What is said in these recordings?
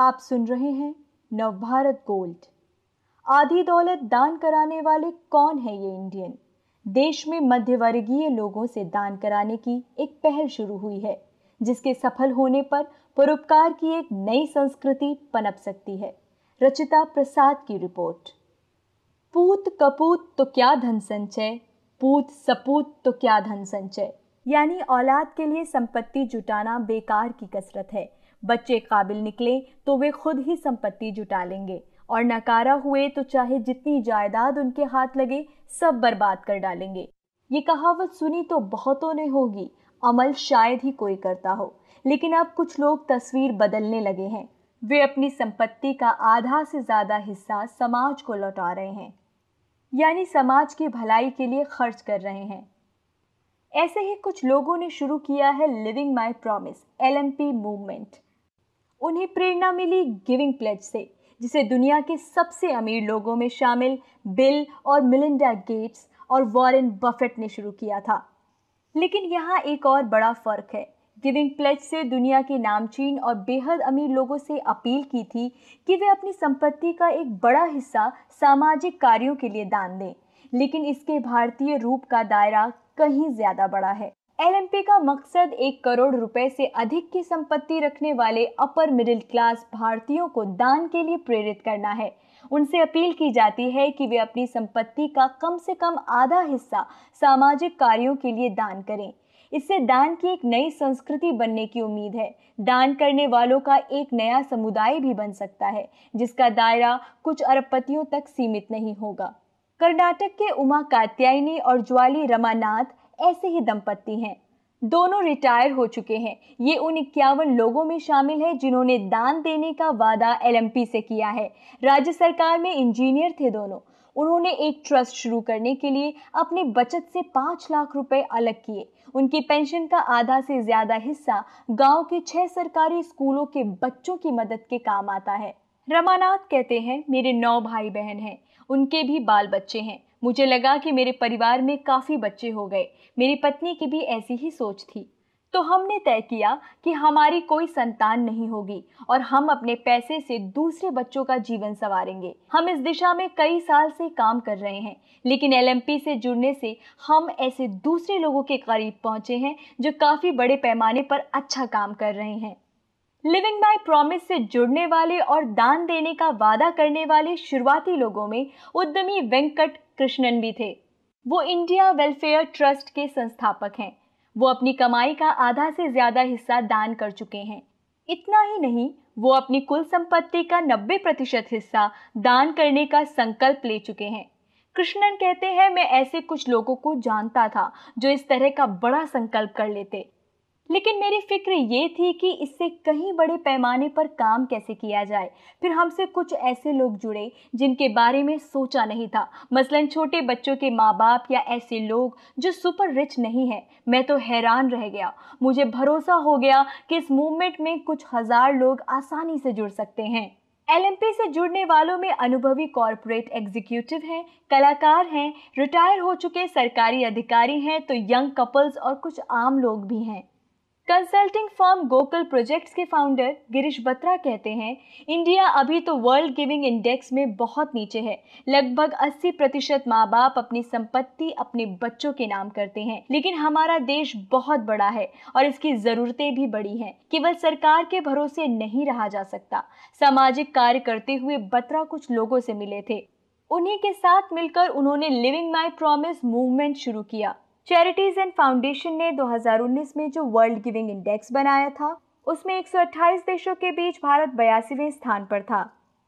आप सुन रहे हैं नवभारत गोल्ड। आधी दौलत दान कराने वाले कौन है ये इंडियन? देश में मध्यवर्गीय लोगों से दान कराने की एक पहल शुरू हुई है, जिसके सफल होने पर परोपकार की एक नई संस्कृति पनप सकती है। रचिता प्रसाद की रिपोर्ट। पूत कपूत तो क्या धन संचय, पूत सपूत तो क्या धन संचय। यानी औलाद के लिए संपत्ति जुटाना बेकार की कसरत है। बच्चे काबिल निकले तो वे खुद ही संपत्ति जुटा लेंगे और नकारा हुए तो चाहे जितनी जायदाद उनके हाथ लगे, सब बर्बाद कर डालेंगे। ये कहावत सुनी तो बहुतों ने होगी, अमल शायद ही कोई करता हो। लेकिन अब कुछ लोग तस्वीर बदलने लगे हैं। वे अपनी संपत्ति का आधा से ज़्यादा हिस्सा समाज को लौटा रहे हैं। यानी समाज की भलाई के लिए खर्च कर रहे हैं। ऐसे ही कुछ लोगों ने शुरू किया है living my promise LMP movement उन्हें प्रेरणा मिली गिविंग प्लेज से, जिसे दुनिया के सबसे अमीर लोगों में शामिल बिल और मिलिंडा गेट्स और वॉरेन बफेट ने शुरू किया था। लेकिन यहाँ एक और बड़ा फ़र्क है। गिविंग प्लेज से दुनिया के नामचीन और बेहद अमीर लोगों से अपील की थी कि वे अपनी संपत्ति का एक बड़ा हिस्सा सामाजिक कार्यों के लिए दान दें। लेकिन इसके भारतीय रूप का दायरा कहीं ज़्यादा बड़ा है। एलएमपी का मकसद एक करोड़ रुपए से अधिक की संपत्ति रखने वाले अपर मिडिल क्लास भारतीयों को दान के लिए प्रेरित करना है। उनसे अपील की जाती है कि वे अपनी संपत्ति का कम से कम आधा हिस्सा सामाजिक कार्यों के लिए दान करें। इससे दान की एक नई संस्कृति बनने की उम्मीद है। दान करने वालों का एक नया समुदाय भी बन सकता है, जिसका दायरा कुछ अरबपतियों तक सीमित नहीं होगा। कर्नाटक के उमा कात्यायनी और ज्वाली रमानाथ ऐसे ही दंपत्ति हैं। दोनों रिटायर हो चुके हैं। ये उन इक्यावन लोगों में शामिल है जिन्होंने दान देने का वादा एलएमपी से किया है। राज्य सरकार में इंजीनियर थे दोनों। उन्होंने एक ट्रस्ट शुरू करने के लिए अपनी बचत से पाँच लाख रुपए अलग किए। उनकी पेंशन का आधा से ज़्यादा हिस्सा गाँव के छह सरकारी स्कूलों के बच्चों की मदद के काम आता है। रमानाथ कहते हैं, मेरे नौ भाई बहन हैं। उनके भी बाल बच्चे हैं। मुझे लगा कि मेरे परिवार में काफ़ी बच्चे हो गए। मेरी पत्नी की भी ऐसी ही सोच थी। तो हमने तय किया कि हमारी कोई संतान नहीं होगी और हम अपने पैसे से दूसरे बच्चों का जीवन संवारेंगे। हम इस दिशा में कई साल से काम कर रहे हैं, लेकिन एलएमपी से जुड़ने से हम ऐसे दूसरे लोगों के करीब पहुँचे हैं जो काफ़ी बड़े पैमाने पर अच्छा काम कर रहे हैं। लिविंग बाय प्रॉमिस से जुड़ने वाले और दान देने का वादा करने वाले शुरुआती लोगों में उद्यमी वेंकट कृष्णन भी थे। वो इंडिया वेलफेयर ट्रस्ट के संस्थापक हैं। वो अपनी कमाई का आधा से ज़्यादा हिस्सा दान कर चुके हैं। इतना ही नहीं, वो अपनी कुल संपत्ति का 90 प्रतिशत हिस्सा दान करने का संकल्प ले चुके हैं। कृष्णन कहते हैं, मैं ऐसे कुछ लोगों को जानता था जो इस तरह का बड़ा संकल्प कर लेते। लेकिन मेरी फ़िक्र ये थी कि इससे कहीं बड़े पैमाने पर काम कैसे किया जाए। फिर हमसे कुछ ऐसे लोग जुड़े, जिनके बारे में सोचा नहीं था। मसलन छोटे बच्चों के माँ बाप या ऐसे लोग जो सुपर रिच नहीं हैं। मैं तो हैरान रह गया। मुझे भरोसा हो गया कि इस मूवमेंट में कुछ हज़ार लोग आसानी से जुड़ सकते हैं। एल से जुड़ने वालों में अनुभवी कॉरपोरेट एग्जीक्यूटिव हैं, कलाकार हैं, रिटायर हो चुके सरकारी अधिकारी हैं तो यंग कपल्स और कुछ आम लोग भी हैं। कंसल्टिंग फर्म गोकल प्रोजेक्ट्स के फाउंडर गिरीश बत्रा कहते हैं, इंडिया अभी तो वर्ल्ड गिविंग इंडेक्स में बहुत नीचे है। लगभग 80 प्रतिशत माँ बाप अपनी संपत्ति अपने बच्चों के नाम करते हैं। लेकिन हमारा देश बहुत बड़ा है और इसकी ज़रूरतें भी बड़ी हैं। केवल सरकार के भरोसे नहीं रहा जा सकता। सामाजिक कार्य करते हुए बत्रा कुछ लोगों से मिले थे। उन्हीं के साथ मिलकर उन्होंने लिविंग माई प्रॉमिस मूवमेंट शुरू किया। चैरिटीज एंड फाउंडेशन ने 2019 में जो वर्ल्ड गिविंग इंडेक्स बनाया था, उसमें 128 देशों के बीच भारत बयासीवें स्थान पर था।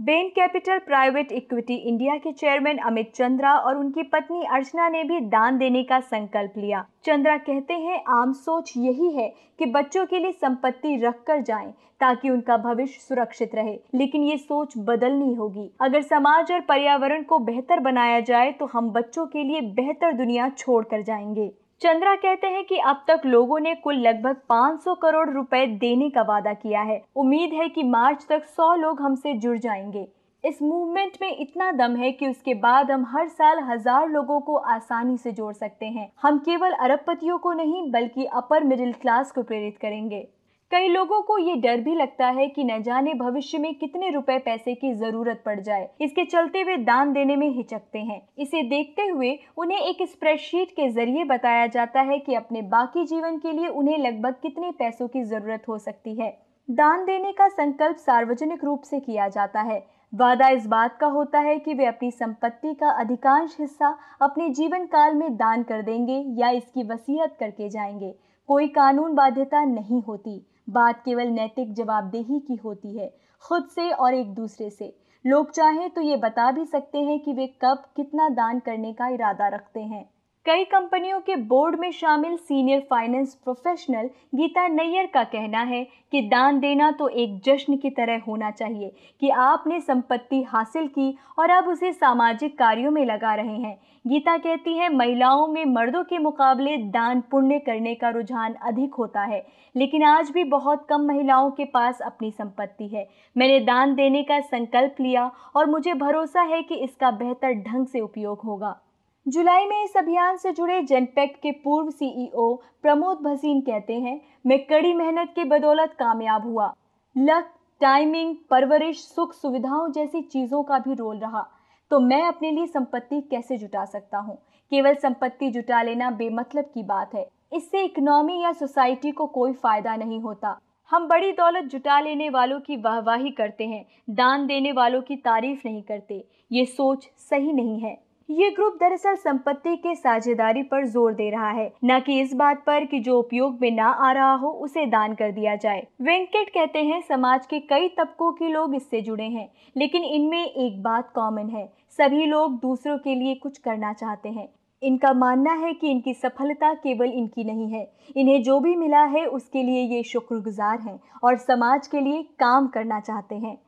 Bain Capital private equity India के चेयरमैन अमित चंद्रा और उनकी पत्नी अर्चना ने भी दान देने का संकल्प लिया। चंद्रा कहते हैं, आम सोच यही है कि बच्चों के लिए संपत्ति रख कर जाए ताकि उनका भविष्य सुरक्षित रहे, लेकिन ये सोच बदलनी होगी। अगर समाज और पर्यावरण को बेहतर बनाया जाए तो हम बच्चों के लिए बेहतर दुनिया छोड़ कर जाएँगे। चंद्रा कहते हैं कि अब तक लोगों ने कुल लगभग 500 करोड़ रुपए देने का वादा किया है। उम्मीद है कि मार्च तक 100 लोग हमसे जुड़ जाएँगे। इस मूवमेंट में इतना दम है कि उसके बाद हम हर साल हज़ार लोगों को आसानी से जोड़ सकते हैं। हम केवल अरबपतियों को नहीं, बल्कि अपर मिडिल क्लास को प्रेरित करेंगे। कई लोगों को ये डर भी लगता है कि न जाने भविष्य में कितने रुपए पैसे की ज़रूरत पड़ जाए। इसके चलते वे दान देने में हिचकते हैं। इसे देखते हुए उन्हें एक स्प्रेडशीट के ज़रिए बताया जाता है कि अपने बाकी जीवन के लिए उन्हें लगभग कितने पैसों की ज़रूरत हो सकती है। दान देने का संकल्प सार्वजनिक रूप से किया जाता है। वादा इस बात का होता है कि वे अपनी संपत्ति का अधिकांश हिस्सा अपने जीवन काल में दान कर देंगे या इसकी वसीयत करके जाएँगे। कोई कानून बाध्यता नहीं होती। बात केवल नैतिक जवाबदेही की होती है, खुद से और एक दूसरे से। लोग चाहें तो ये बता भी सकते हैं कि वे कब कितना दान करने का इरादा रखते हैं। कई कंपनियों के बोर्ड में शामिल senior finance professional Geeta Nayyar का कहना है कि दान देना तो एक जश्न की तरह होना चाहिए कि आपने संपत्ति हासिल की और अब उसे सामाजिक कार्यों में लगा रहे हैं। गीता कहती है, महिलाओं में मर्दों के मुकाबले दान पुण्य करने का रुझान अधिक होता है, लेकिन आज भी बहुत कम महिलाओं के पास अपनी संपत्ति है। मैंने दान देने का संकल्प लिया और मुझे भरोसा है कि इसका बेहतर ढंग से उपयोग होगा। जुलाई में इस अभियान से जुड़े जनपैक्ट के पूर्व सीईओ प्रमोद भसीन कहते हैं, मैं कड़ी मेहनत के बदौलत कामयाब हुआ। लक टाइमिंग परवरिश, सुख सुविधाओं जैसी चीज़ों का भी रोल रहा। तो मैं अपने लिए संपत्ति कैसे जुटा सकता हूँ? केवल संपत्ति जुटा लेना बेमतलब की बात है। इससे इकोनॉमी या सोसाइटी को कोई फ़ायदा नहीं होता। हम बड़ी दौलत जुटा लेने वालों की वाहवाही करते हैं, दान देने वालों की तारीफ़ नहीं करते। ये सोच सही नहीं है। ये ग्रुप दरअसल संपत्ति के साझेदारी पर ज़ोर दे रहा है। न कि इस बात पर कि जो उपयोग में ना आ रहा हो, उसे दान कर दिया जाए। वेंकट कहते हैं, समाज के कई तबकों के लोग इससे जुड़े हैं, लेकिन इनमें एक बात कॉमन है। सभी लोग दूसरों के लिए कुछ करना चाहते हैं। इनका मानना है कि इनकी सफलता केवल इनकी नहीं है। इन्हें जो भी मिला है, उसके लिए ये शुक्रगुजार हैं और समाज के लिए काम करना चाहते हैं।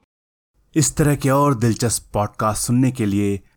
इस तरह के और दिलचस्प पॉडकास्ट सुनने के लिए